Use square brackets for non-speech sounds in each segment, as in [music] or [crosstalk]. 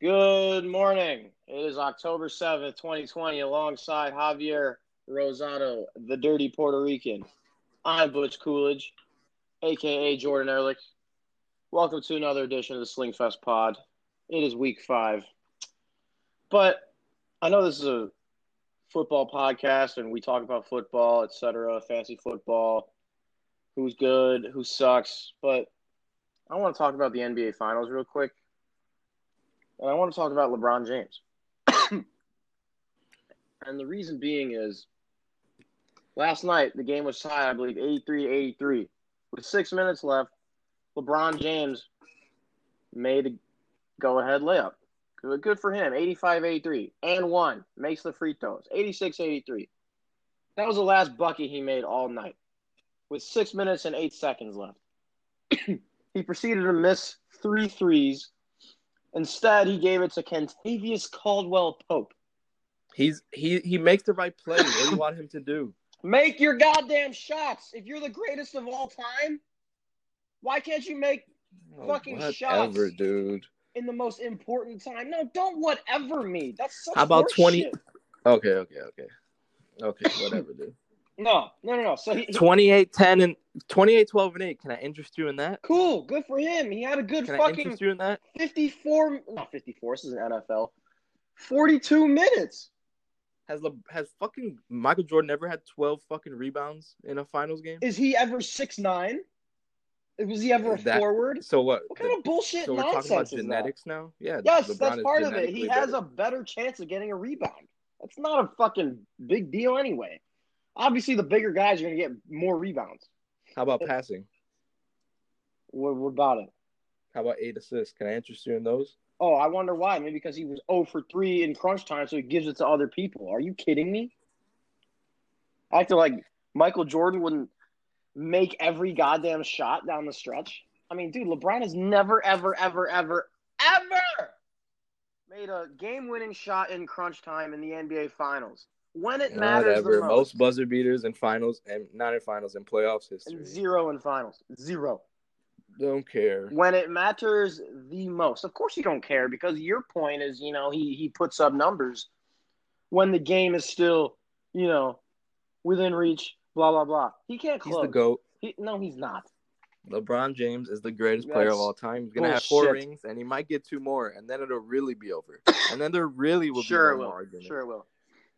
Good morning. It is October 7th, 2020, alongside Javier Rosado, the dirty Puerto Rican. I'm Butch Coolidge, aka Jordan Ehrlich. Welcome to another edition of the Slingfest Pod. It is week five. But I know this is a football podcast and we talk about football, etc., fancy football, who's good, who sucks. But I want to talk about the NBA Finals real quick. And I want to talk about LeBron James. [coughs] and the reason being is last night the game was tied, I believe, 83 83. With six minutes left, LeBron James made a go ahead layup. Good, for him. 85 83. And one. Makes the free throws. 86 83. That was the last bucket he made all night with six minutes and eight seconds left. [coughs] he proceeded to miss three threes. Instead, he gave it to Kentavious Caldwell Pope. He's he he makes the right play. What do you want him to do? Make your goddamn shots. If you're the greatest of all time, why can't you make Oh, Fucking whatever, shots. dude. in the most important time? No, don't whatever me. That's such How about horse 20 shit. Okay, okay, okay. Okay, whatever, dude. No, no, no, no. So he, he- 28 10 and 28 12 and 8. Can I interest you in that? cool, good for him. He had a good Can I fucking interest you in that? 54, not 54, this is an NFL. 42 minutes. Has Le, has fucking Michael Jordan ever had 12 fucking rebounds in a finals game? Is he ever six nine? Was he ever a that- forward? So what? What kind of bullshit so we're nonsense talking about that? genetics now? Yeah. Yes, LeBron that's part of it. He genetically has better. a better chance of getting a rebound. That's not a fucking big deal anyway. Obviously, the bigger guys are going to get more rebounds. How about passing? What, what about it? How about eight assists? Can I interest you in those? Oh, I wonder why. Maybe because he was 0 for 3 in crunch time, so he gives it to other people. Are you kidding me? I feel like Michael Jordan wouldn't make every goddamn shot down the stretch. I mean, dude, LeBron has never, ever, ever, ever, ever made a game winning shot in crunch time in the NBA Finals. When it matters Whatever. the Most most. buzzer beaters in finals and not in finals in playoffs history. and zero in finals. Zero. Don't care. when it matters the most. Of course, you don't care because your point is, you know, he he puts up numbers when the game is still, you know, within reach. Blah blah blah. He can't close. He's the goat. He, no, he's not. LeBron James is the greatest player of all time. He's gonna have four rings, and he might get two more, and then it'll really be over. and then there really will sure, be no more argument. Sure, it will.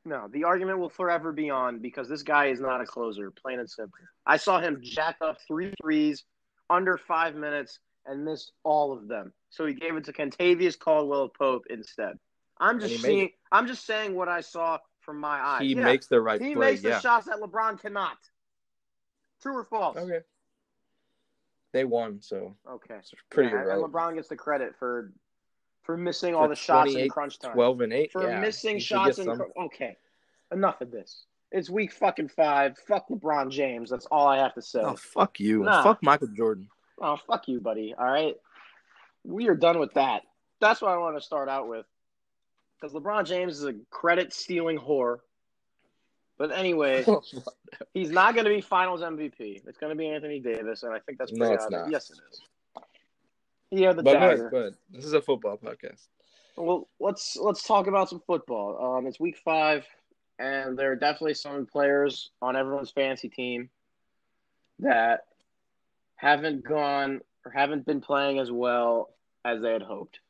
No, the argument will forever be on because this guy is not a closer, plain and simple. I saw him jack up three threes under five minutes and missed all of them. So he gave it to Kentavious Caldwell Pope instead. I'm just seeing. I'm just saying what I saw from my eyes. He Yeah, makes the right he play. makes the shots that LeBron cannot. True or false? Okay. They won, so Okay. it's pretty Yeah, and. LeBron gets the credit for for missing For all the shots in crunch time. 12 and 8. for yeah. missing shots in. cr- Okay, enough of this. It's week fucking five. Fuck LeBron James. That's all I have to say. Oh, fuck you. Nah. Fuck Michael Jordan. Oh, fuck you, buddy. All right. We are done with that. That's what I want to start out with. Because LeBron James is a credit stealing whore. But anyway, [laughs] oh, he's not going to be finals MVP. It's going to be Anthony Davis. And I think that's No, pretty it's obvious. Yes, it is. Yeah, the but, dagger. but, but this is a football podcast. Well, let's let's talk about some football. Um, it's week five, and there are definitely some players on everyone's fantasy team that haven't gone or haven't been playing as well as they had hoped.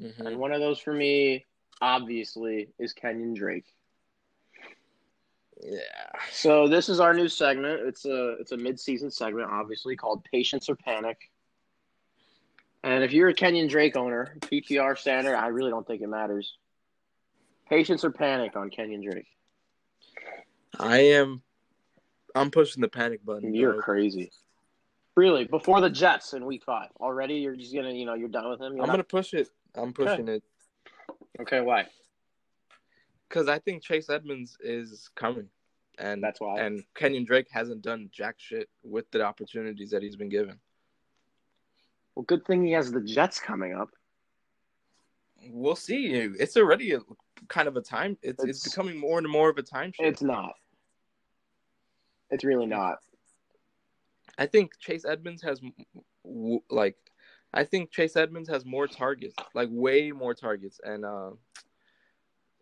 Mhm. And one of those for me, obviously, is Kenyon Drake. Yeah. So this is our new segment. It's a it's a mid-season segment, obviously called Patience or Panic. And if you're a Kenyon Drake owner, PPR standard, I really don't think it matters. Patience or panic on Kenyon Drake? I am. I'm pushing the panic button. You're crazy. Really? Before the Jets in Week Five, already you're just gonna, you know, you're done with him. You're I'm not- gonna push it. I'm pushing it Okay, why? because I think Chase Edmonds is coming, and That's why. and Kenyon Drake hasn't done jack shit with the opportunities that he's been given. Well, good thing he has the Jets coming up. We'll see. It's already a, kind of a time. It's, it's It's- becoming more and more of a time shift. It's not. It's really not. I think Chase Edmonds has like I think Chase Edmonds has more targets, like way more targets, and uh,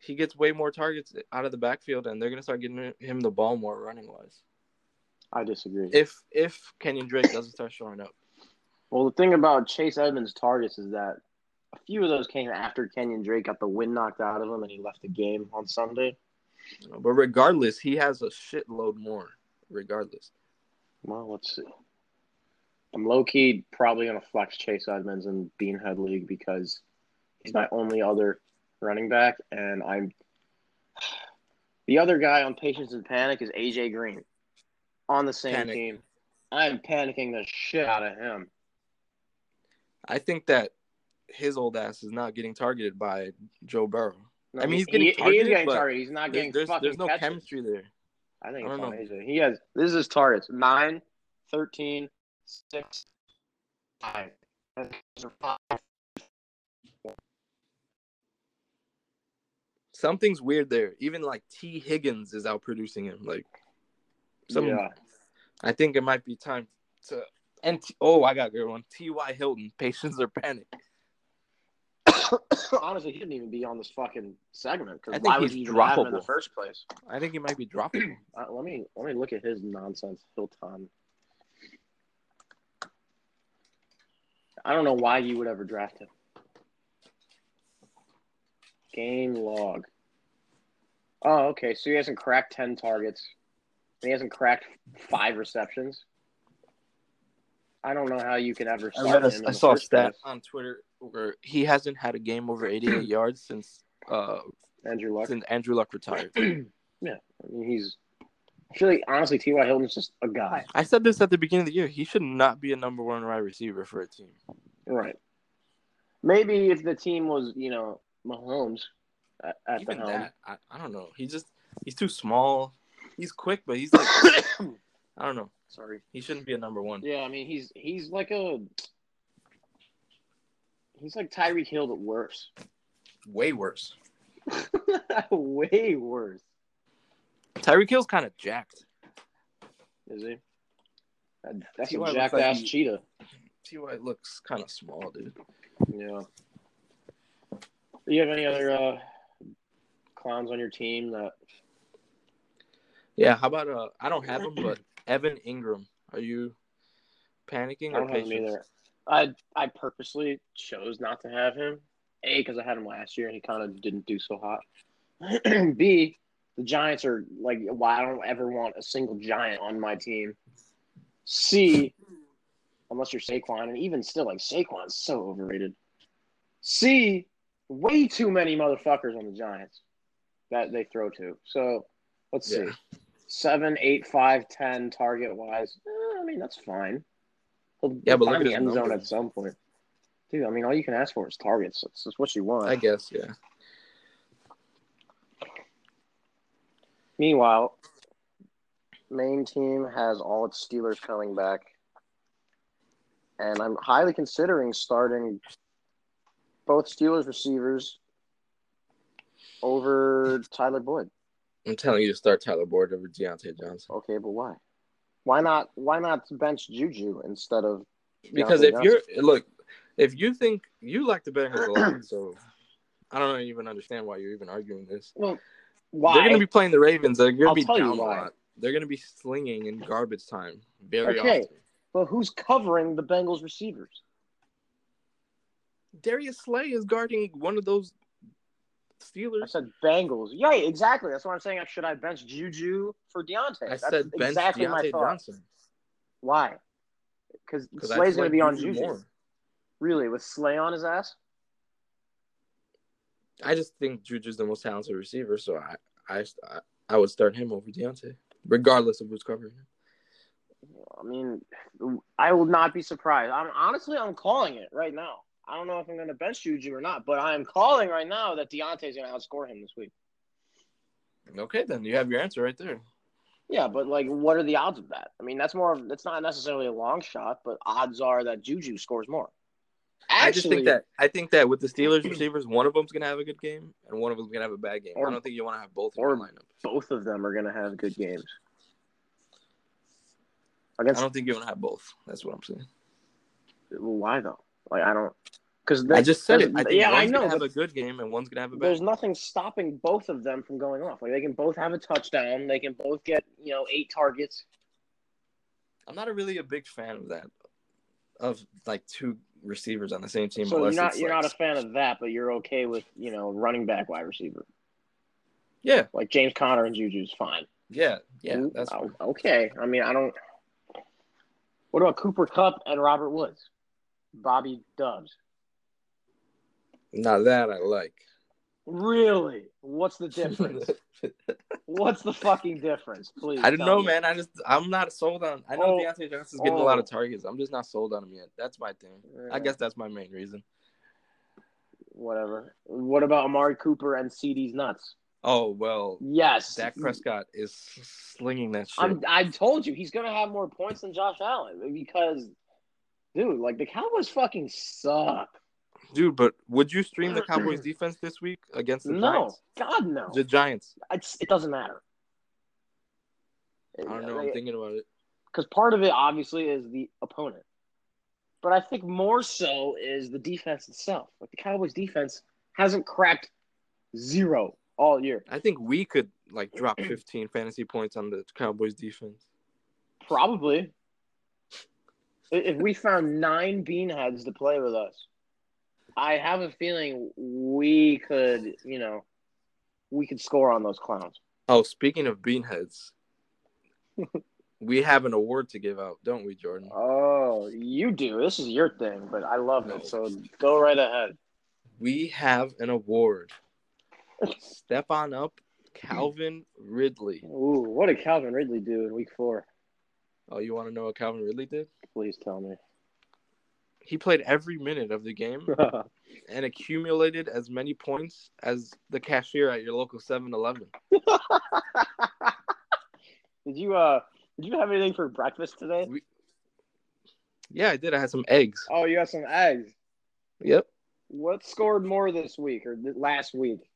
he gets way more targets out of the backfield, and they're gonna start getting him the ball more running wise. I disagree. If if Kenyon Drake doesn't start showing up, well, the thing about Chase Edmonds' targets is that a few of those came after Kenyon Drake got the wind knocked out of him and he left the game on Sunday. Uh, but regardless, he has a shitload more. Regardless, Well, let's see. I'm low key probably gonna flex Chase Edmonds in Beanhead League because he's my only other running back, and I'm the other guy on Patience and Panic is AJ Green on the same Panic. team. I'm panicking the shit out of him. I think that his old ass is not getting targeted by Joe Burrow. No, I mean, he's getting he, targeted, is getting but targeted. He's not getting there's there's no catches. chemistry there. I think I it's know. He has this is his targets 9, 13, 6, 5. Something's weird there. Even like Tee Higgins is out producing him. Like, some, yeah. I think it might be time to. And T- oh, I got a good one. T Y Hilton, patience or panic. [coughs] Honestly, he didn't even be on this fucking segment I because think why would he's even have him in the first place? I think he might be [coughs] dropping. Uh, let me let me look at his nonsense, Hilton. I don't know why you would ever draft him. Game log. Oh, okay. So he hasn't cracked ten targets. And he hasn't cracked five receptions. I don't know how you can ever. I, read a- him I saw a stat place. on Twitter where he hasn't had a game over 88 [clears throat] yards since uh Andrew Luck. since Andrew Luck retired. [clears throat] yeah, I mean he's. Like honestly, T.Y. Hilton's just a guy. I said this at the beginning of the year. He should not be a number one wide receiver for a team. Right. Maybe if the team was, you know, Mahomes at, at the helm. that, I, I don't know. He just he's too small. He's quick, but he's like [coughs] I don't know. Sorry. He shouldn't be a number one. Yeah, I mean he's he's like a he's like Tyreek Hill but worse. Way worse. [laughs] Way worse. Tyreek Hill's kind of jacked. Is he? That- That's T.Y. a jacked like cheetah. Ty looks kind of small, dude. Yeah. Do you have any other uh, clowns on your team that Yeah. How about uh? I don't have him, but Evan Engram. Are you panicking I or don't have him patient? either. I I purposely chose not to have him. A because I had him last year and he kind of didn't do so hot. [clears throat] B the Giants are like why I don't ever want a single Giant on my team. C unless you're Saquon and even still like Saquon's so overrated. C way too many motherfuckers on the Giants that they throw to. So let's see. Seven, eight, five, ten target wise. Eh, I mean that's fine. He'll Yeah, but look find at the end zone at some point. Dude, I mean, all you can ask for is targets. That's just what you want. I guess. Yeah. Meanwhile, main team has all its Steelers coming back, and I'm highly considering starting both Steelers receivers over Tyler Boyd. I'm telling you to start Tyler Boyd over Diontae Johnson. Okay, but why? Why not? Why not bench Juju instead of? Because Diontae if you're look, if you think you like the Bengals a lot, so I don't even understand why you're even arguing this. well, why? They're going to be playing the Ravens. They're going to be tell you down a why. lot. They're going to be slinging in garbage time very Okay. often. Well, who's covering the Bengals receivers? Darius Slay is guarding one of those I said Bengals. Yeah, exactly. That's what I'm saying. Should I bench Juju for Diontae? I That's said bench exactly my Diontae thought. Johnson Why? Because because I Slay's going to be on Juju Juju. more. Really, with Slay on his ass? I just think Juju's the most talented receiver, so I I I would start him over Diontae, regardless of who's covering him. I mean, I will not be surprised. I'm honestly, I'm calling it right now. I don't know if I'm going to bench Juju or not, but I am calling right now that Diontae's going to outscore him this week. Okay, then you have your answer right there. Yeah, but like, what are the odds of that? I mean, that's more. Of that's not necessarily a long shot, but odds are that Juju scores more. I just think that I think that with the Steelers receivers, one of them's gonna have a good game and one of them's gonna have a bad game. Or- I don't think you want to have both in or lineup. both of them are going to have good games. I Against don't think you want to have both. That's what I'm saying. why though? Like I don't because I just said it. I think yeah, I know. have a good game and one's gonna have a bad. there's nothing stopping both of them from going off. Like they can both have a touchdown. They can both get you know eight targets. I'm not a really a big fan of that, of like two receivers on the same team. So you're not you're like- not a fan of that, but you're okay with you know running back, wide receiver, Yeah, like James Conner and Juju's fine. yeah, yeah. That's oh, o- okay. I mean, I don't. What about Cooper Kupp and Robert Woods? Bobby Dubs. not that I like. Really? What's the [laughs] difference? What's the fucking difference? Please. I don't know, me. man. I just I'm not sold on. I know Oh. Diontae Johnson's getting a lot of Oh. targets. I'm just not sold on him yet. That's my thing. I guess that's my main reason. Whatever. What about Amari Cooper and CeeDee's nuts? Oh well, Yes. Dak Prescott is slinging that shit. I'm, I told you he's gonna have more points than Josh Allen because, dude, like the Cowboys fucking suck. Dude, but would you stream the [clears throat] Cowboys defense this week against the Giants? No, Giants? God no. The Giants. It's, it doesn't matter. I don't know. I'm thinking about it. because part of it obviously is the opponent, but I think more so is the defense itself. Like the Cowboys defense hasn't cracked zero all year. I think we could like drop 15 fantasy points on the Cowboys defense. Probably. If we found nine beanheads to play with us, I have a feeling we could, you know, we could score on those clowns. Oh, speaking of beanheads, [laughs] we have an award to give out, don't we, Jordan? Oh, you do. This is your thing, but I love No. it. So go right ahead. We have an award. [laughs] Step on up, Calvin Ridley. Ooh, what did Calvin Ridley do in week four? Oh, you want to know what Calvin Ridley did? Please tell me. He played every minute of the game [laughs] and accumulated as many points as the cashier at your local 7-Eleven. [laughs] did you uh did you have anything for breakfast today? Yeah, I did. I had some eggs. Oh, you got some eggs. Yep. What scored more this week or last week?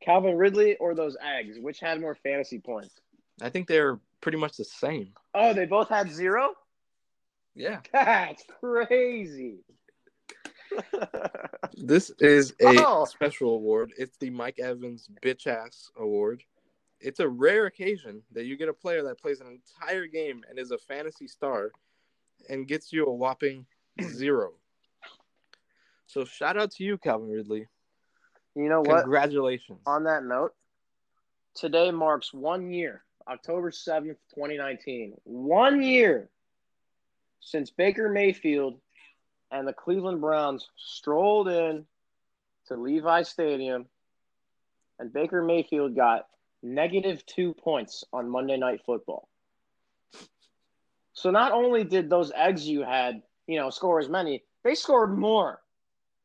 Calvin Ridley or those eggs? Which had more fantasy points? I think they're pretty much the same. Oh, they both had zero? Yeah. That's crazy. [laughs] This is a Oh. special award. It's the Mike Evans Bitch Ass Award. It's a rare occasion that you get a player that plays an entire game and is a fantasy star and gets you a whopping [clears throat] zero. So shout out to you, Calvin Ridley. you know what? Congratulations. On that note, today marks one year, October 7th, 2019. One year since Baker Mayfield and the Cleveland Browns strolled in to Levi Stadium, and Baker Mayfield got negative two points on Monday Night Football. So not only did those eggs you had, you know, score as many, they scored more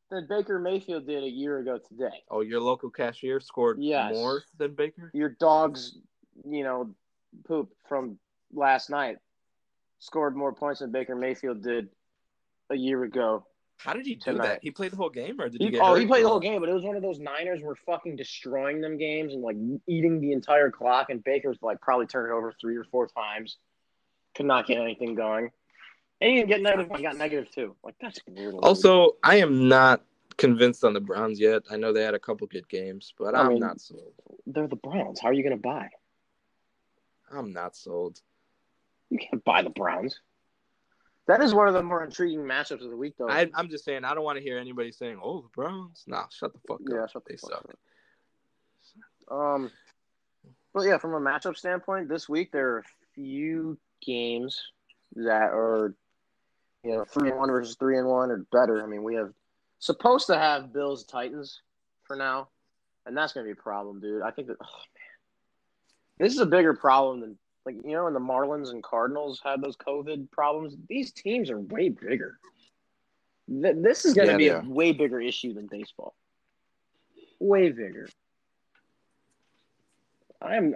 than Baker Mayfield did a year ago today. Oh, your local cashier scored Yes. more than Baker? your dog's, you know, poop from last night scored more points than Baker Mayfield did a year ago. How did he do Tonight. that? He played the whole game or did he, He, get oh, he played the whole game, but it was one of those Niners were fucking destroying them games and like eating the entire clock. And Baker's like probably turned it over three or four times, could not get anything going. And he didn't get negative he got negative two. Like that's brutal. Also, I am not convinced on the Browns yet. I know they had a couple good games, but I I'm mean- not sold. they're the Browns. How are you going to buy? I'm not sold. You can't buy the Browns. That is one of the more intriguing matchups of the week, though. I, I'm just saying, I don't want to hear anybody saying, "Oh, the Browns." Nah, shut the fuck Yeah, up. Yeah, shut the they fuck suck. up. Um, but yeah, from a matchup standpoint, this week there are a few games that are, you know, three and one versus three and one or better. I mean, we have supposed to have Bills Titans for now, and that's going to be a problem, dude. I think that, oh man, this is a bigger problem than like you know when the Marlins and Cardinals had those COVID problems. These teams are way bigger. Th- This is going to Yeah, be they a way bigger issue than baseball. Way bigger. I'm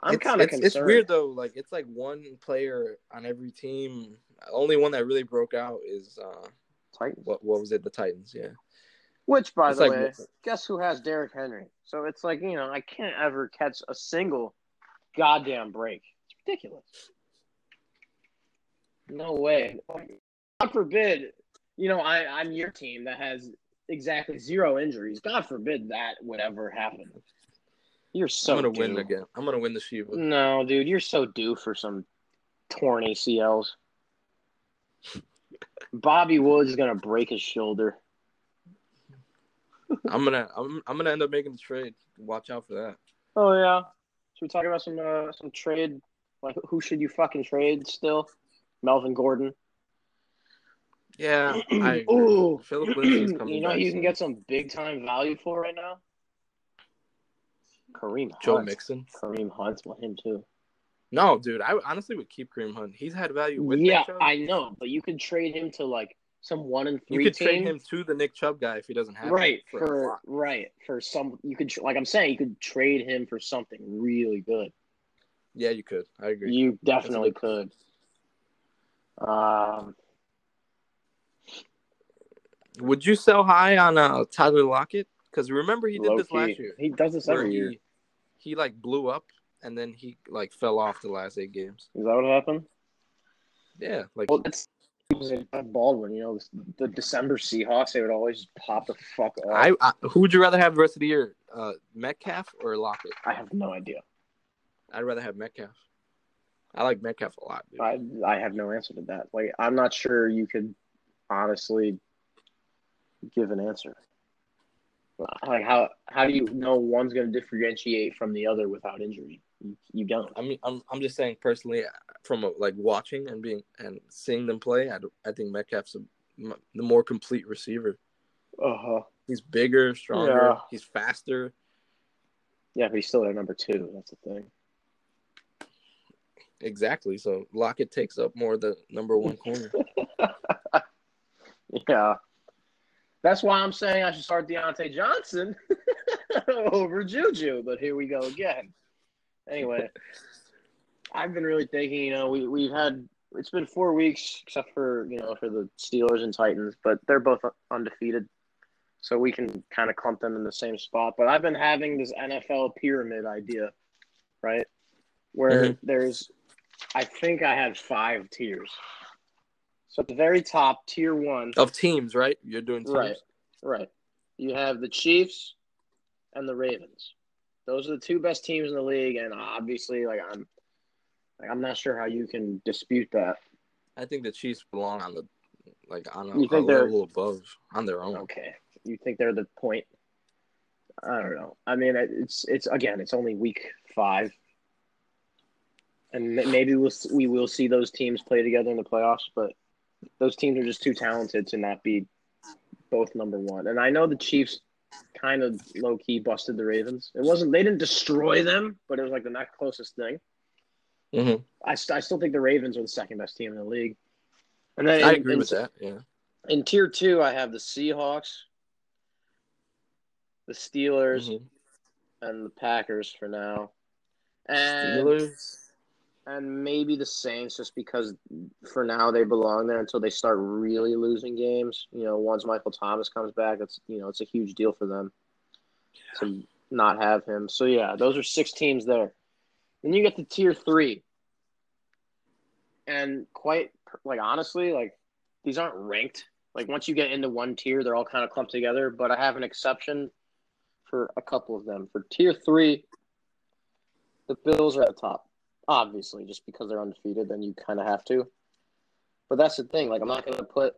I'm kind of it's, concerned. it's weird though. Like it's like one player on every team. Only one that really broke out is uh, Titans. what what was it? The Titans. Yeah. Which, by It's the like- way, guess who has Derrick Henry? So it's like you know I can't ever catch a single goddamn break. It's ridiculous. No way. God forbid you know, I, I'm your team that has exactly zero injuries. God forbid that would ever happen. You're so I'm gonna due. win again. I'm gonna win the Shiva. No, dude, you're so due for some torn ACLs. [laughs] Bobby Woods is gonna break his shoulder. I'm gonna I'm I'm gonna end up making the trade. Watch out for that. Oh yeah. Should we talk about some uh, some trade? Like who should you fucking trade still? Melvin Gordon. Yeah, I. [clears throat] Ooh. Philip Lindsay's coming You know back you can get some big time value for right now? Kareem Joe Hunt. Mixon. Kareem Hunt's want him too. No, dude, I honestly would keep Kareem Hunt. He's had value with yeah, I know, but you could trade him to like some one and three. you could team. trade him to the Nick Chubb guy if he doesn't have right for, for right for some. You could like I'm saying you could trade him for something really good. Yeah, you could. I agree. You definitely could. Um, Would you sell high on uh, Tyler Lockett? Because remember he did this low-key. last year. He does this every he, year. He like blew up and then he like fell off the last eight games. Is that what happened? Yeah, like Well, that's it was like Baldwin. You know, the December Seahawks. They would always pop the fuck off. I, I who would you rather have the rest of the year? Uh, Metcalf or Lockett? I have no idea. I'd rather have Metcalf. I like Metcalf a lot, dude. I I have no answer to that. Like I'm not sure you could honestly give an answer. Like how how do you know one's going to differentiate from the other without injury? You, you don't. I mean, I'm I'm just saying personally, from a, like watching and being and seeing them play, I, I think Metcalf's a, m- the more complete receiver. Uh huh. He's bigger, stronger. Yeah. He's faster. Yeah, but he's still at number two. That's the thing. Exactly. So Lockett takes up more the number one corner. [laughs] Yeah. That's why I'm saying I should start Diontae Johnson [laughs] over Juju. But here we go again. Anyway, I've been really thinking, you know, we, we've had, it's been four weeks, except for, you know, for the Steelers and Titans, but they're both undefeated. So we can kind of clump them in the same spot. But I've been having this NFL pyramid idea, right? Where Mhm. there's, I think I had five tiers. So at the very top, tier one, of teams, right? You're doing teams. Right, right. You have the Chiefs and the Ravens. Those are the two best teams in the league, and obviously, like I'm, like I'm not sure how you can dispute that. I think the Chiefs belong on the like on a, You a think they're- level above on their own. Okay, you think they're the point? I don't know. I mean, it's it's again, it's only week five, and maybe we'll we will see those teams play together in the playoffs, but those teams are just too talented to not be both number one. And I know the Chiefs kind of low key busted the Ravens. It wasn't they didn't destroy them, but it was like the next closest thing. hmm I, st- I still think the Ravens are the second best team in the league. And then I in- agree in- with that. Yeah. In tier two, I have the Seahawks, the Steelers, Mhm. and the Packers for now, and Steelers. And maybe the Saints just because for now they belong there until they start really losing games. You know, once Michael Thomas comes back, it's you know it's a huge deal for them to not have him. So yeah, those are six teams there. Then you get to tier three, and quite like honestly, like these aren't ranked. Like once you get into one tier, they're all kind of clumped together. But I have an exception for a couple of them. For tier three, the Bills are at the top obviously just because they're undefeated then you kind of have to but that's the thing like i'm not going to put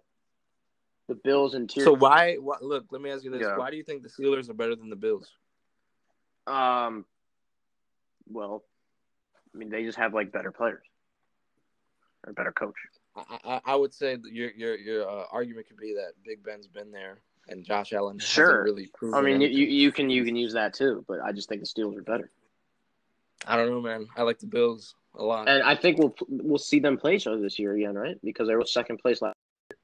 the bills in tier So why, why? Look, let me ask you this: Yeah. Why do you think the Steelers are better than the Bills? um well i mean they just have like better players or better coach I, I, I would say that your your your uh, argument could be that Big Ben's been there and Josh Allen Sure. hasn't really proven. i mean you, anything. you you can you can use that too but i just think the steelers are better I don't know, man. I like the Bills a lot. and i think we'll we'll see them play each other this year again right because they were second place last year.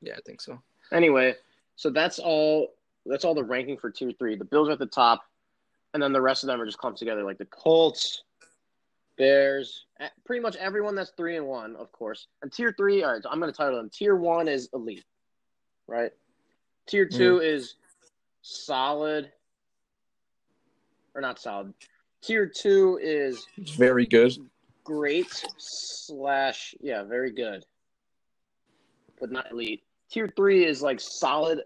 yeah, I think so. Anyway, so that's all. That's all the ranking for tier three. The Bills are at the top, and then the rest of them are just clumped together, like the Colts, Bears, eh, pretty much everyone that's three and one, of course. And tier three, all right. So I'm going to title them. Tier one is elite, right? Tier 2 is solid, or not solid. Tier two is very good. great slash yeah, very good, but not elite. tier three is like solid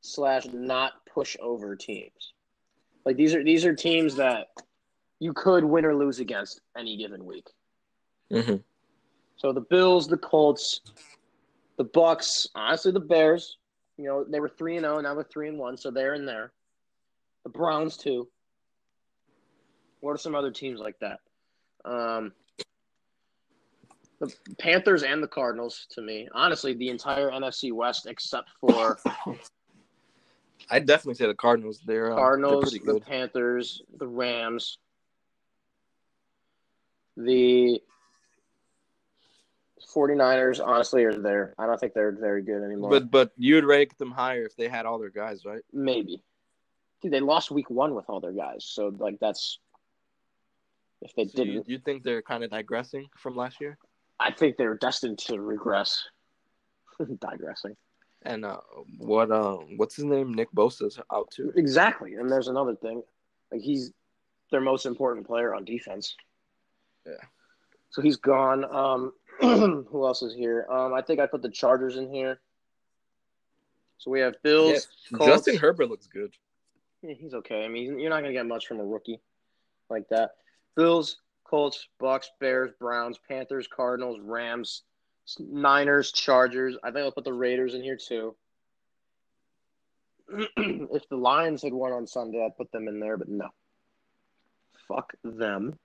slash not pushover teams. Like these are these are teams that you could win or lose against any given week. Mm-hmm. So the Bills, the Colts, the Bucks, honestly the Bears. You know they were three and zero, now they're three and one, so they're in there. The Browns too. What are some other teams like that? Um, the Panthers and the Cardinals to me. Honestly, the entire NFC West except for [coughs] I'd definitely say the Cardinals. They're uh, Cardinals, They're the. Panthers, the Rams, the 49ers, honestly, are there. I don't think they're very good anymore. But but you'd rank them higher if they had all their guys, right? Maybe. Dude, they lost week one with all their guys. So, like, that's. If they So you, didn't, you think they're kind of digressing from last year? I think they're destined to regress. [laughs] Digressing. And uh, what uh, what's his name? Nick Bosa's out too. Exactly. And there's another thing. Like, he's their most important player on defense. Yeah. So he's gone. Um, [clears throat] who else is here? Um, I think I put the Chargers in here. So we have Bills. Colts. Justin Herbert looks good. Yeah, he's okay. I mean, you're not going to get much from a rookie like that. Bills, Colts, Bucks, Bears, Browns, Panthers, Cardinals, Rams, Niners, Chargers. I think I'll put the Raiders in here too. [clears throat] if the Lions had won on Sunday, I'd put them in there, but no. Fuck them.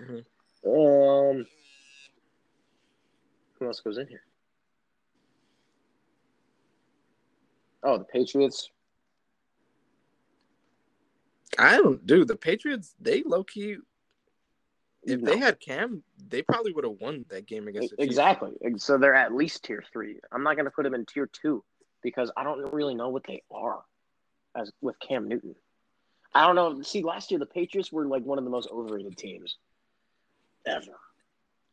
Mhm. Um, who else goes in here? Oh, the Patriots. I don't do the Patriots. They low key. If No. they had Cam, they probably would have won that game against the Chiefs. Exactly. So they're at least tier three. I'm not going to put them in tier two because I don't really know what they are as with Cam Newton. I don't know. See, last year the Patriots were like one of the most overrated teams ever.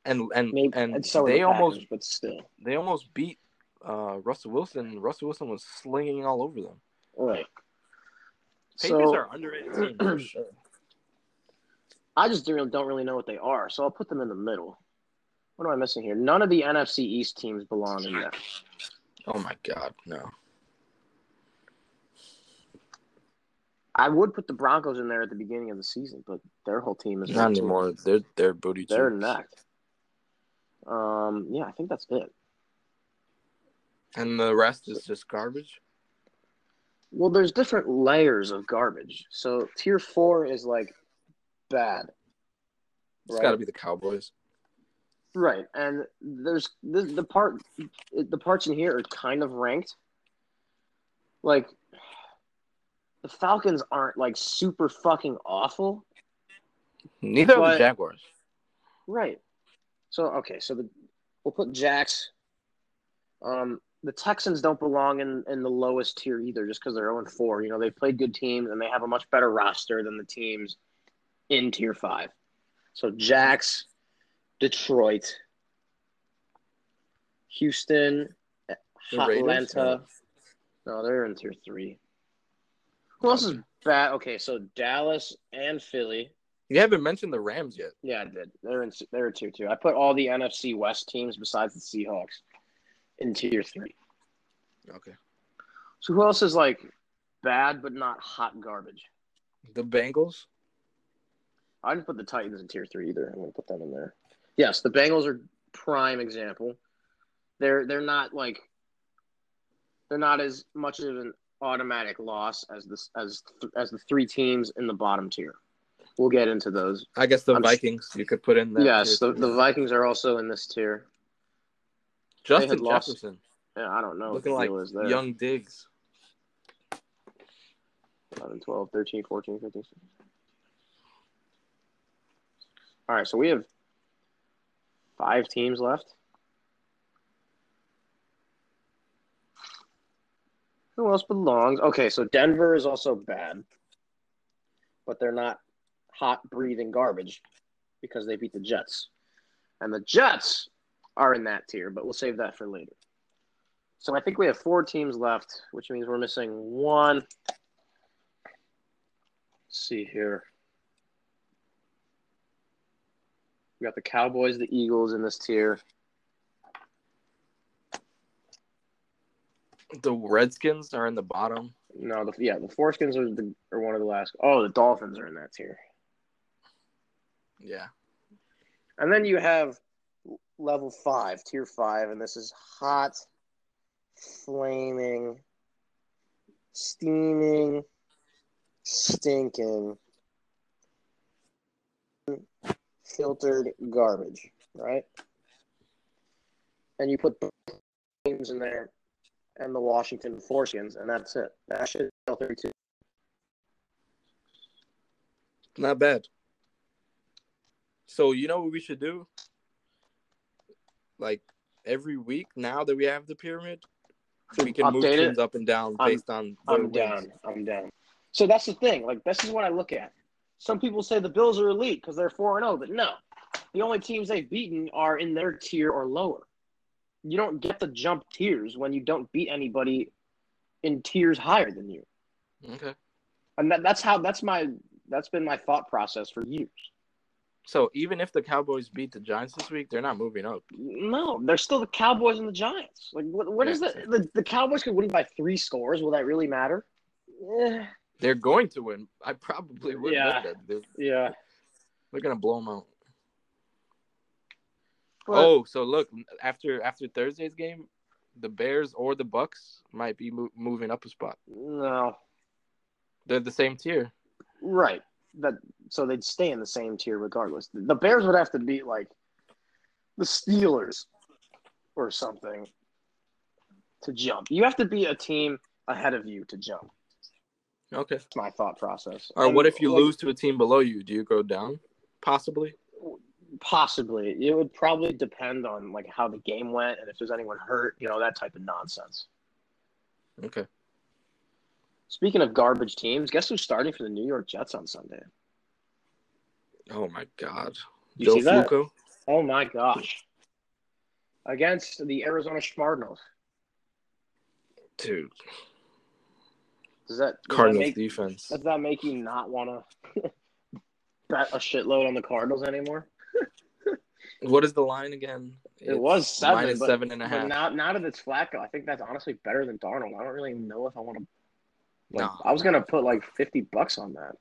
And and Maybe and, and so they the almost Packers, but still, they almost beat uh, Russell Wilson. Russell Wilson was slinging all over them. right. Patriots So are underrated team for [clears throat] sure. I just don't really, don't really know what they are, so I'll put them in the middle. What am I missing here? None of the NFC East teams belong in there. Oh my god, no. I would put the Broncos in there at the beginning of the season, but their whole team is Not anymore. They're they're booty They're necked. Um, yeah, I think that's it. And the rest is just garbage. Well, there's different layers of garbage. So tier four is like bad, It's Right. got to be the Cowboys. right? And there's the, the part, the parts in here are kind of ranked. Like the Falcons aren't like super fucking awful, Neither are the Jaguars. right? So okay, so the we'll put Jacks. Um, the Texans don't belong in, in the lowest tier either, just because they're 0 4. You know, they played good teams and they have a much better roster than the teams in tier five. So Jacks, Detroit, Houston, The? Atlanta. No, they're in tier three. Who else is bad? Okay, so Dallas and Philly. You haven't mentioned the Rams yet. Yeah, I did. They're in they're in tier two. I put all the NFC West teams besides the Seahawks in tier three. Okay. So who else is like bad but not hot garbage? The Bengals. I didn't put the Titans in tier three either. I'm gonna put them in there. Yes, the Bengals are prime example. They're they're not like they're not as much of an automatic loss as this as as the three teams in the bottom tier. We'll get into those. I guess the I'm- Vikings you could put in that. yes, the, the Vikings are also in this tier. Justin had Jefferson Yeah, I don't know looking like deal is there. young Diggs. 11, 12, 13, 14, 15, 16. All right, so we have five teams left. Who else belongs? Okay, so Denver is also bad, but they're not hot breathing garbage because they beat the Jets. And the Jets are in that tier, but we'll save that for later. So I think we have four teams left, which means we're missing one. Let's see here. We got the Cowboys, the Eagles in this tier. The Redskins are in the bottom. No, the yeah, the Foreskins are the are one of the last. Oh, the Dolphins are in that tier. Yeah. And then you have level five, tier five, and this is hot, flaming, steaming, stinking, filtered garbage, right? And you put teams in there and the Washington Foreskins, and that's it. That should 32. Not bad. So you know what we should do? Like every week now that we have the pyramid, so we can move Update it? teams up and down I'm- based on I'm wins. down. I'm down. So that's the thing. Like this is what I look at. Some people say the Bills are elite because they're four and zero, but no, the only teams they've beaten are in their tier or lower. You don't get to jump tiers when you don't beat anybody in tiers higher than you, Okay. and that, that's how that's my that's been my thought process for years. So even if the Cowboys beat the Giants this week, they're not moving up. No, they're still the Cowboys and the Giants. Like what? What is Yeah. the, the the Cowboys could win by three scores? Will that really matter? Eh, They're going to win. I probably would. Yeah. that. They're, yeah. they're gonna blow them out. But- oh, so look after after Thursday's game, the Bears or the Bucks might be mo- moving up a spot. no. They're the same tier. Right. That so they'd stay in the same tier regardless. The Bears would have to beat like the Steelers or something to jump. You have to be a team ahead of you to jump. Okay. That's my thought process. Or And, what if you like, lose to a team below you? Do you go down? Possibly. Possibly. It would probably depend on like how the game went and if there's anyone hurt, you know, that type of nonsense. Okay. Speaking of garbage teams, guess who's starting for the New York Jets on Sunday? Oh my God. You Joe see that? Oh my gosh. Against the Arizona Cardinals. Dude. Does that, does Cardinals that make, defense. does that make you not want to [laughs] bet a shitload on the Cardinals anymore? [laughs] What is the line again? It was seven, minus but- seven and a now, now that it's Flacco, I think that's honestly better than Darnold. I don't really know if I want to. Like, No. I was gonna put like fifty bucks on that.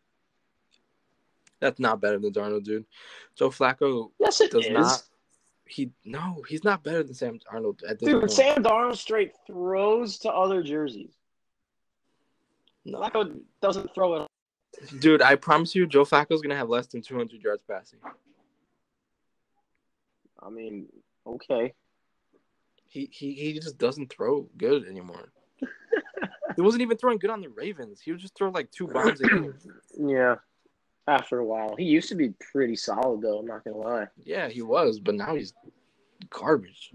That's not better than Darnold, dude. Joe Flacco Yes, it does is. not. He no, he's not better than Sam Darnold at this Dude, point. Sam Darnold straight throws to other jerseys. No. Flacco doesn't throw it. Dude, I promise you, Joe Flacco's gonna have less than 200 yards passing. I mean, okay. He he he just doesn't throw good anymore. [laughs] he wasn't even throwing good on the Ravens. He would just throw like two bombs a game. Yeah. After a while, he used to be pretty solid though. I'm not gonna lie. Yeah, he was, but now he's garbage.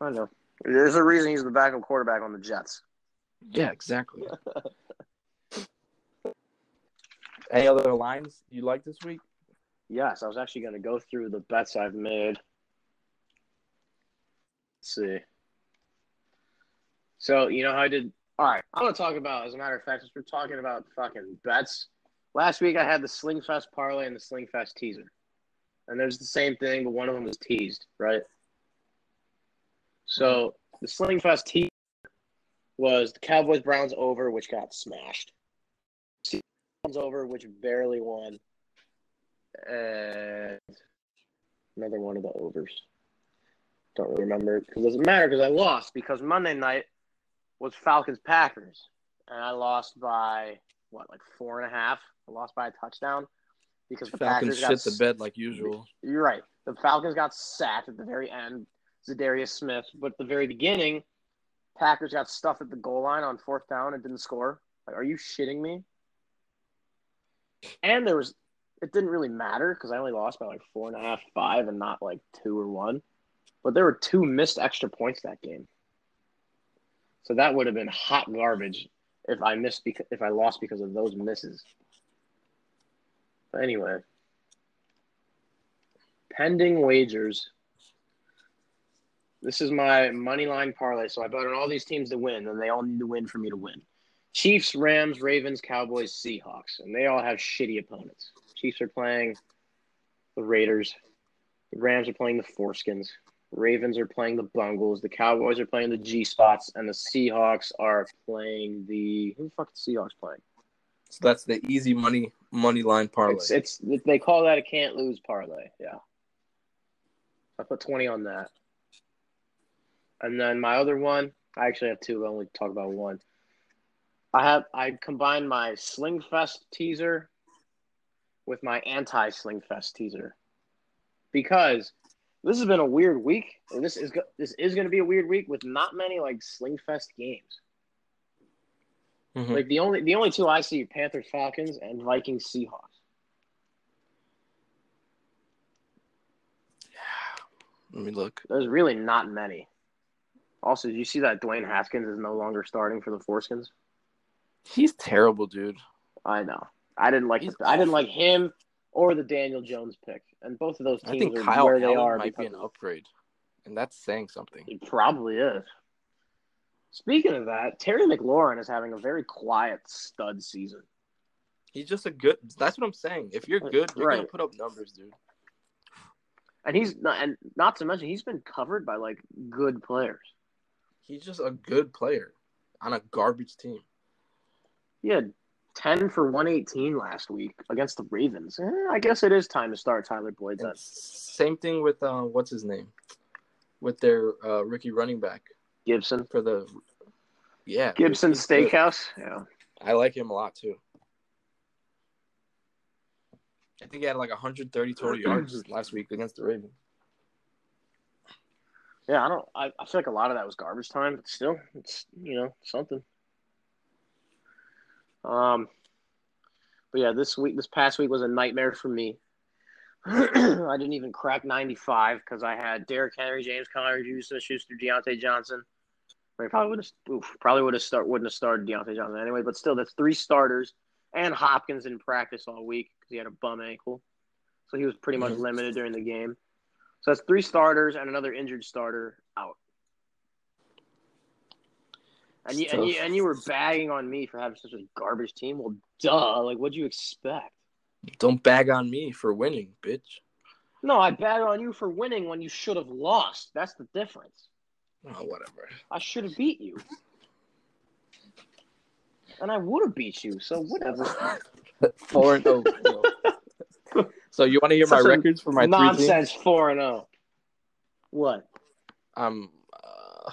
I know. There's a reason he's the backup quarterback on the Jets. Yeah, exactly. [laughs] Any other lines you like this week? Yes, I was actually going to go through the bets I've made. Let's see. So, you know how I did. All right, I'm going to talk about, as a matter of fact, since we're talking about fucking bets. Last week I had the Slingfest parlay and the Slingfest teaser. And there's the same thing, but one of them was teased, right? So, the Slingfest teaser was the Cowboys Browns over, which got smashed. Browns over, which barely won and another one of the overs. Don't really remember because it doesn't matter because I lost because Monday night was Falcons Packers and I lost by what like four and a half. Lost by a touchdown because the Falcons Packers got shit the bed like usual. You're right. The Falcons got sacked at the very end. Za'Darius Smith, but at the very beginning, Packers got stuffed at the goal line on fourth down and didn't score. Like, are you shitting me? And there was, it didn't really matter because I only lost by like four and a half, five, and not like two or one. But there were two missed extra points that game. So that would have been hot garbage if I missed because if I lost because of those misses. Anyway, pending wagers. This is my money line parlay. So I bet on all these teams to win, and they all need to win for me to win. Chiefs, Rams, Ravens, Cowboys, Seahawks, and they all have shitty opponents. Chiefs are playing the Raiders. The Rams are playing the Foreskins. Ravens are playing the Bungles. The Cowboys are playing the G spots, and the Seahawks are playing the who the fuck is the Seahawks playing? So that's the easy money money line parlay. It's, it's they call that a can't lose parlay. Yeah, I put twenty on that, and then my other one. I actually have two. I only talk about one. I have I combined my Slingfest teaser with my anti Slingfest teaser because this has been a weird week, and this is this is going to be a weird week with not many like Slingfest games. Mhm. Like the only the only two I see are Panthers Falcons and Vikings Seahawks. Let me look. There's really not many. Also, did you see that Dwayne Haskins is no longer starting for the Foreskins? He's terrible, dude. I know. I didn't like I didn't like him or the Daniel Jones pick, and both of those I teams think are Kyle where they Allen are. might be an upgrade, and that's saying something. He probably is. Speaking of that, Terry McLaurin is having a very quiet stud season. He's just a good. That's what I'm saying. If you're good, you're gonna put up numbers, dude. And he's not, and not to mention he's been covered by like good players. He's just a good player on a garbage team. He had ten for one eighteen last week against the Ravens. Eh, I guess it is time to start Tyler Boyd same thing with uh, what's his name, with their uh, rookie running back Gibson, for the. Yeah, Gibson he's good. Steakhouse. Yeah, I like him a lot too. I think he had like 130 total [clears throat] yards last week against the Ravens. yeah. I don't. I, I feel like a lot of that was garbage time, but still, it's you know something. Um, but yeah, this week, this past week was a nightmare for me. [clears throat] I didn't even crack 95 because I had Derrick Henry, James Conner, Juice Schuster, Diontae Johnson. I mean, probably would have probably would have start wouldn't have started Diontae Johnson anyway. But still, that's three starters and Hopkins in practice all week because he had a bum ankle, so he was pretty much Mhm. limited during the game. So that's three starters and another injured starter out. And you, and you and you were bagging on me for having such a garbage team. Well, duh. Like, what'd you expect? Don't bag on me for winning, bitch. No, I bagged on you for winning when you should have lost. That's the difference. Oh, whatever. I should have beat you. And I would have beat you, so whatever. [laughs] Four and oh. [laughs] So you want to hear my Such a records for my? Nonsense 4 and 0. What? I'm uh,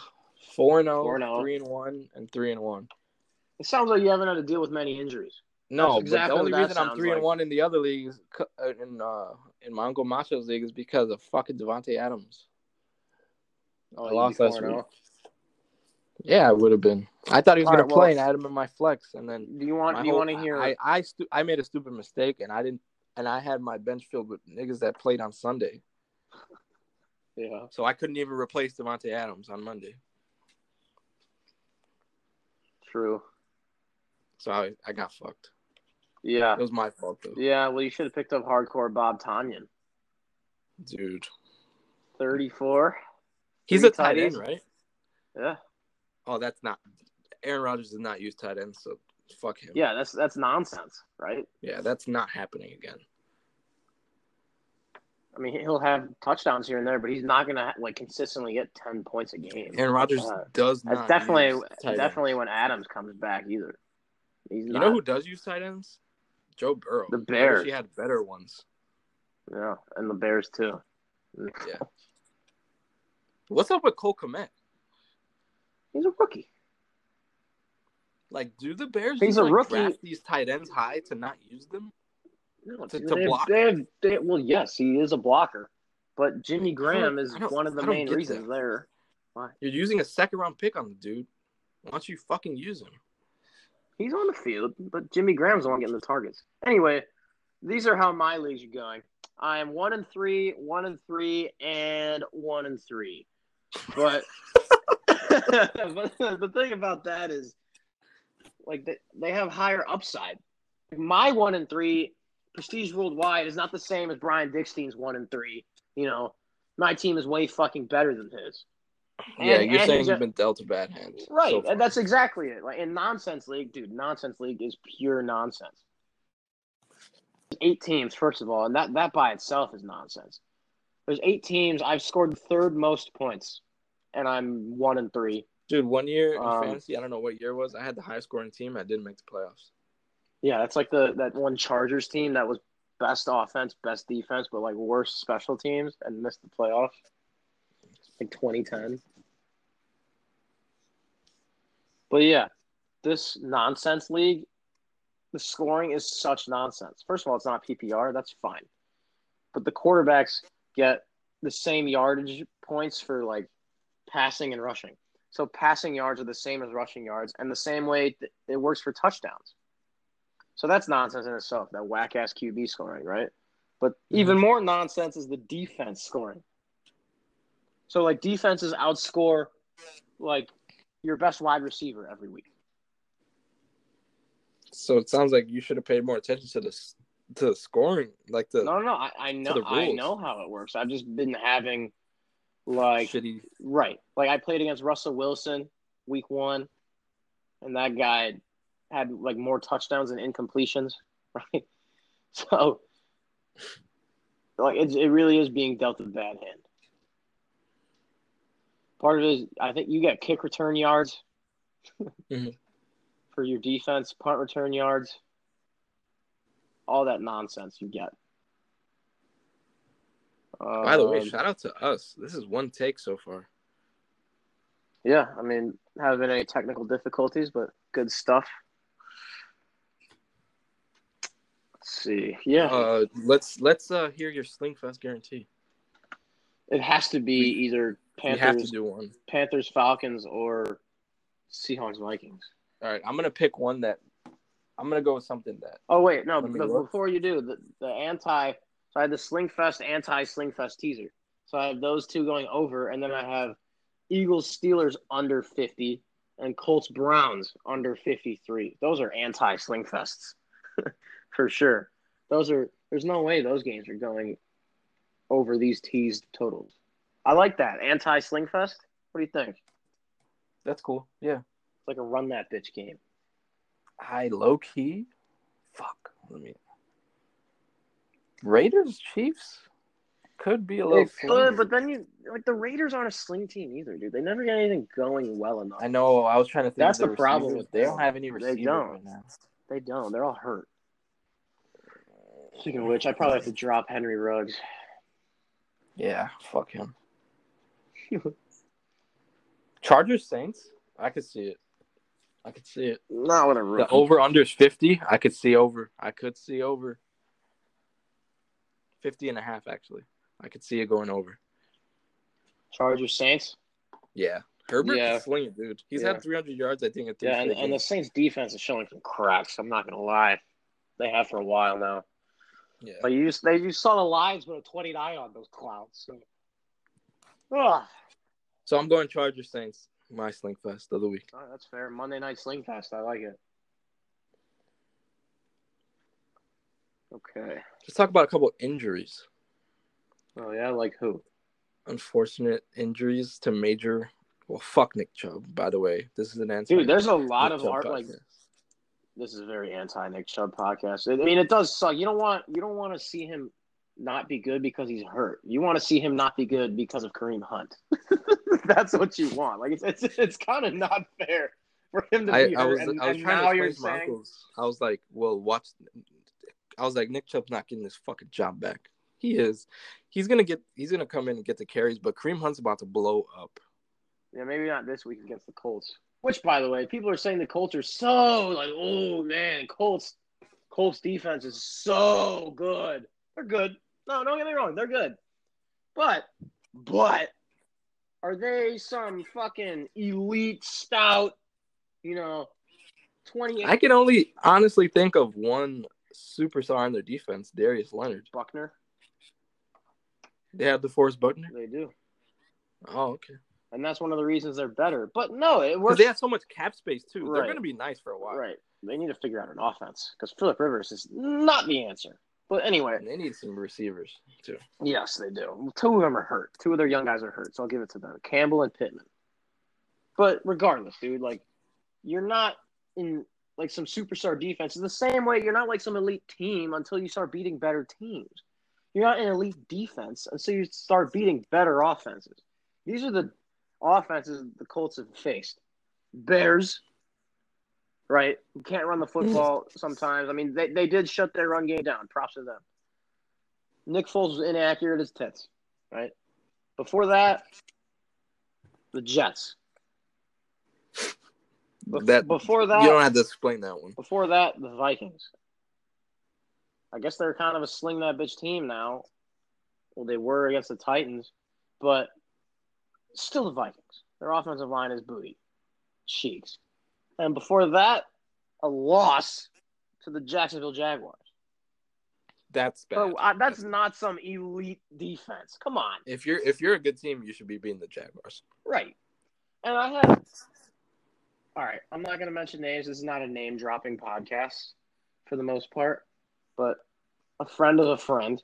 four and oh, 4-0. three and one, and three and one. It sounds like you haven't had to deal with many injuries. No, exactly but the only reason I'm three like. and one in the other league is cu- uh, in uh in my uncle Macho's league is because of fucking Davante Adams. Oh, I lost last week. Oh. Yeah, I would have been. I thought he was All gonna right, play, well- and I had him in my flex, and then Do you want? Do you whole- want to hear? I I, stu- I made a stupid mistake, and I didn't, and I had my bench filled with niggas that played on Sunday, yeah. so I couldn't even replace Davante Adams on Monday. True. So I I got fucked. Yeah. It was my fault though, Yeah. Well, you should have picked up hardcore Bob Tonyan. dude. Thirty-four. He's a tight tight end, right? Yeah. Oh, that's not. Aaron Rodgers does not use tight ends, so fuck him. Yeah. That's that's nonsense, right? Yeah, that's not happening again. I mean, he'll have touchdowns here and there, but he's not gonna like consistently get ten points a game. Aaron Rodgers Uh, does That's not. definitely use tight definitely ends. when Adams comes back either. He's You not. know who does use tight ends? Joe Burrow. The I wish Bears. He had better ones. Yeah, and the Bears too. Yeah. [laughs] What's up with Cole Kmet? He's a rookie. Like, do the Bears He's just, a like, rookie. draft these tight ends high to not use them? No, To- they to have- block. they have- they- well, yes, he is a blocker, but Jimmy Graham is one of the main reasons that. there. You're using a second round pick on the dude. Why don't you fucking use him? He's on the field, but Jimmy Graham's the one getting the targets. Anyway, these are how my leagues are going. I am one and three, one and three, and one and three. But, [laughs] but the thing about that is, like they, they have higher upside. My one and three, prestige worldwide, is not the same as Brian Dickstein's one and three. You know, my team is way fucking better than his. yeah, And- you're and saying he's you've been dealt a bad hand. Right, so and that's exactly it. Like in nonsense league, dude, nonsense league is pure nonsense. Eight teams, first of all, and that that by itself is nonsense. There's eight teams. I've scored third most points, and I'm one and three. Dude, one year in Um, fantasy, I don't know what year it was. I had the highest scoring team. I didn't make the playoffs. Yeah, that's like the that one Chargers team that was best offense, best defense, but like worst special teams and missed the playoffs. Like 2010. But yeah, this nonsense league, the scoring is such nonsense. First of all, it's not PPR. That's fine. But the quarterbacks get the same yardage points for like passing and rushing. So passing yards are the same as rushing yards, and the same way it works for touchdowns. So that's nonsense in itself, that whack ass QB scoring, right? But mm-hmm. even more nonsense is the defense scoring. So like defenses outscore like your best wide receiver every week. So it sounds like you should have paid more attention to this to scoring, like the No, no, no. I, I know I know how it works. I've just been having like shitty. right. Like I played against Russell Wilson week one, and that guy had like more touchdowns than incompletions, [laughs] right? So like it, it really is being dealt a bad hand. Part of it is I think you get kick return yards Mhm. [laughs] for your defense, punt return yards, all that nonsense you get. By the way, Um, shout out to us. This is one take so far. Yeah, I mean, haven't been any technical difficulties, but good stuff. Let's see. Yeah, Uh, let's let's uh hear your Slingfest guarantee. it has to be either We have to do one. Panthers, Falcons, or Seahawks, Vikings. All right, I'm gonna pick one that I'm gonna go with something that Oh wait, no. Let me But look. before you do the the anti, so I had the Slingfest anti Slingfest teaser. So I have those two going over, and then I have Eagles Steelers under fifty and Colts Browns under fifty three. Those are anti Slingfests [laughs] for sure. Those are. There's no way those games are going over these teased totals. I like that anti Slingfest. What do you think? That's cool. Yeah, It's like a run that bitch game. I low key. Fuck. Let me. Raiders Chiefs could be a little. It could, but then you like the Raiders aren't a sling team either, dude. They never get anything going well enough. I know. I was trying to think. That's of the problem with They don't have any They don't. right now. They don't. They're all hurt. Speaking of which, I probably have to drop Henry Ruggs. Yeah, fuck him. [laughs] Chargers Saints. I could see it. I could see it. Not with a rookie. The over under is 50. I could see over. I could see over 50 and a half, actually. I could see it going over. Chargers Saints. Yeah. Herbert Yeah. can sling it, dude. He's Yeah. had 300 yards, I think, At three Yeah, and, and the. Saints defense is showing some cracks. I'm not gonna lie. They have for a while now. Yeah. But you they you saw the lines with a 29 on those clouds. So. Ugh. So I'm going Chargers Saints, my sling fest of the week. Right, that's fair. Monday night sling fest. I like it. Okay. Let's talk about a couple injuries. Oh yeah, like who? Unfortunate injuries to major. Well, fuck Nick Chubb, by the way. This is an answer. Dude, there's a lot Nick of art like this is a very anti Nick Chubb podcast. I mean, it does suck. You don't want you don't want to see him not be good because he's hurt. You want to see him not be good because of Kareem Hunt. [laughs] That's what you want. Like it's it's, it's kind of not fair for him to I, be I hurt. was and, I was and trying now to you're explain to my saying uncles. I was like, well, watch. I was like, Nick Chubb's not getting this fucking job back. He is. He's gonna get. He's gonna come in and get the carries, but Kareem Hunt's about to blow up. yeah, maybe not this week against the Colts. Which, by the way, people are saying the Colts are so like, oh man, Colts Colts defense is so good. They're good. No, don't get me wrong, they're good. But but are they some fucking elite stout, you know, 28 I can only honestly think of one superstar on their defense, Darius Leonard. Buckner? They have DeForest Buckner. They do. Oh, okay. And that's one of the reasons they're better. But no, it works. they have so much cap space too. They're gonna be nice for a while. Right. They need to figure out an offense because Philip Rivers is not the answer. But anyway, they need some receivers too. Yes, they do. Two of them are hurt. Two of their young guys are hurt, so I'll give it to them. Campbell and Pittman. But regardless, dude, like you're not in like some superstar defense. In the same way, you're not like some elite team until you start beating better teams. You're not in an elite defense, until you start beating better offenses. These are the offenses the Colts have faced. Bears, right? You can't run the football sometimes. I mean, they, they did shut their run game down. Props to them. Nick Foles was inaccurate as tits, right? Before that, the Jets. Bef- That before that, you don't have to explain that one. before that, the Vikings. I guess they're kind of a sling that bitch team now. Well, they were against the Titans, but still the Vikings. Their offensive line is booty. Cheeks. And before that, a loss to the Jacksonville Jaguars. That's bad. So uh, that's not some elite defense. Come on. if you're if you're a good team, you should be beating the Jaguars. Right. And I have All right. I'm not going to mention names. This is not a name dropping podcast for the most part. But a friend of a friend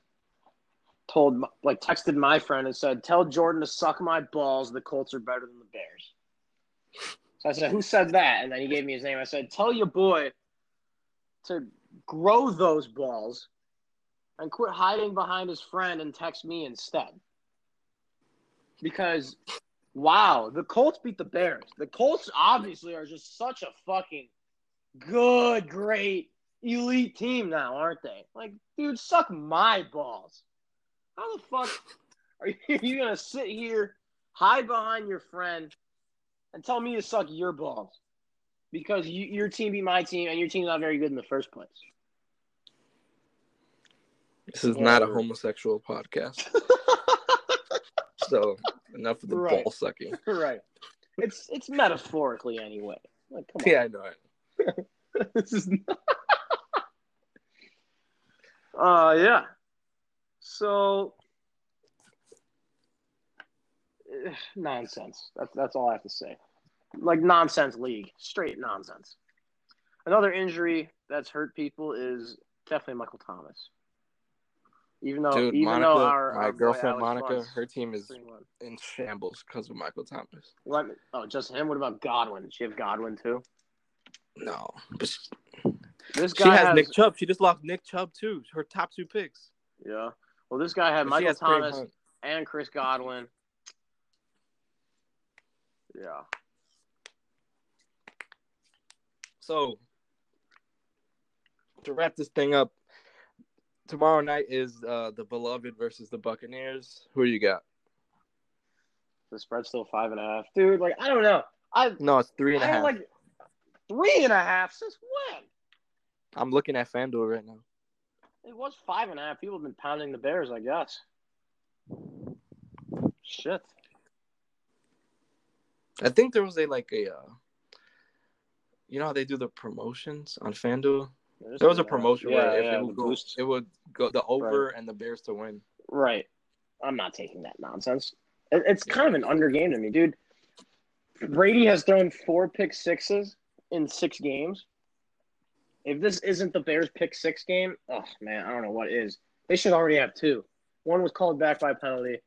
told, like, texted my friend and said, Tell Jordan to suck my balls. The Colts are better than the Bears. So I said, Who said that? And then he gave me his name. I said, Tell your boy to grow those balls and quit hiding behind his friend and text me instead. Because Wow, the Colts beat the Bears. The Colts obviously are just such a fucking good, great, elite team now, aren't they? Like, dude, suck my balls. How the fuck are you, [laughs] you gonna sit here, hide behind your friend, and tell me to suck your balls? Because you, your team beat my team, and your team's not very good in the first place. This is not a homosexual podcast. [laughs] so enough of the Right. ball sucking. [laughs] right. It's it's metaphorically anyway. Like, come on. Yeah, I know it. [laughs] this is not... uh yeah so [sighs] nonsense that's that's all i have to say like nonsense league straight nonsense another injury that's hurt people is definitely michael thomas even though Dude, even Monica, though our, my our girlfriend Monica, her team is in shambles because of Michael Thomas. Let me- oh just him what about godwin Does she have godwin too No, she, this she guy has has Nick Chubb. She just lost Nick Chubb too. Her top two picks. yeah well this guy had But michael thomas and Chris Godwin. Yeah. So to wrap this thing up, tomorrow night is uh, the beloved versus the Buccaneers. Who you got? The spread's still five and a half. Dude, like I don't know. I No, it's three and a I half. like three and a half since when? I'm looking at FanDuel right now. It was five and a half. People have been pounding the Bears, I guess. Shit. I think there was a like a, uh, you know how they do the promotions on FanDuel. There's There was a uh, promotion yeah, where if yeah, it would go, it would go the over and the Bears to win. Right. I'm not taking that nonsense. It's kind of an under game to me, dude. Brady has thrown four pick sixes in six games. If this isn't the Bears pick six game, oh man, I don't know what is. They should already have two. One was called back by penalty,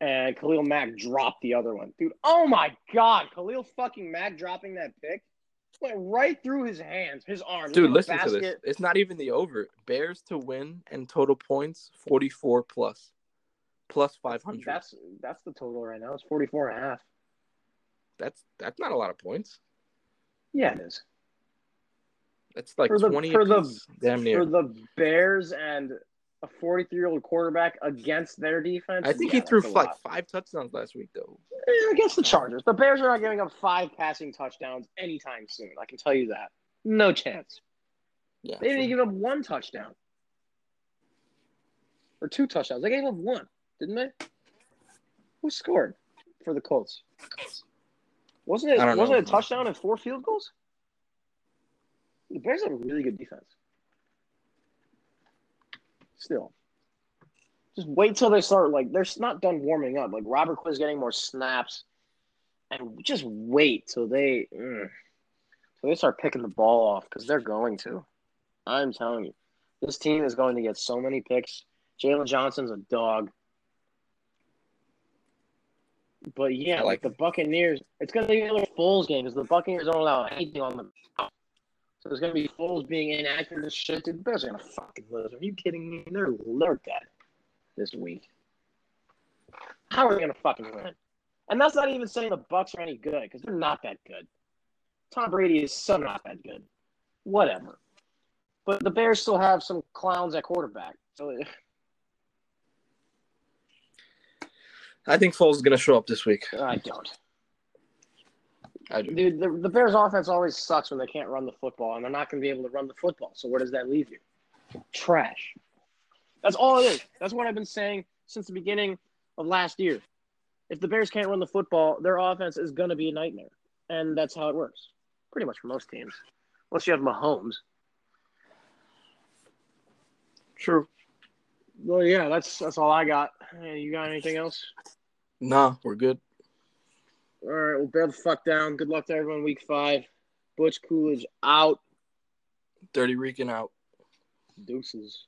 and Khalil Mack dropped the other one. Dude, oh my god, Khalil fucking Mack dropping that pick went right through his hands, his arms. Dude, It was a listen to this. It's not even the over. Bears to win and total points 44 plus. Plus 500. That's that's the total right now. It's 44 and a half. that's that's not a lot of points. Yeah, it is. That's like For the- 20 for the- Damn near. for the Bears and a 43 year old quarterback against their defense. I think yeah, he threw like five touchdowns last week though. Against the Chargers. The Bears are not giving up five passing touchdowns anytime soon. I can tell you that. No chance. Yeah. They didn't give up one touchdown or two touchdowns. They gave up one, didn't they? Who scored for the Colts? Wasn't it? Wasn't know. it a touchdown and four field goals? The Bears have a really good defense. Still, just wait till they start. Like they're not done warming up. Like Robert Quinn's getting more snaps, and just wait till they mm, till they start picking the ball off because they're going to. I'm telling you, this team is going to get so many picks. Jaylon Johnson's a dog. But yeah, I like the Buccaneers, it's going to be another Foles game because the Buccaneers don't allow anything on them. So it's going to be Foles being inaccurate as shit. Dude, the Bears are going to fucking lose. Are you kidding me? They're, they're dead. this week. How are they going to fucking win? And that's not even saying the Bucks are any good because they're not that good. Tom Brady is so not that good. Whatever. But the Bears still have some clowns at quarterback. So [laughs] I think Foles is going to show up this week. I don't. I do. Dude, the, the Bears offense always sucks when they can't run the football, and they're not going to be able to run the football. So where does that leave you? Trash. That's all it is. That's what I've been saying since the beginning of last year. If the Bears can't run the football, their offense is going to be a nightmare, and that's how it works. Pretty much for most teams, unless you have Mahomes. True. Well, yeah, that's that's all I got. Hey, you got anything else? Nah, we're good. All right, well, bear the fuck down. Good luck to everyone week five. Butch Coolidge out. Dirty Rican out. Deuces.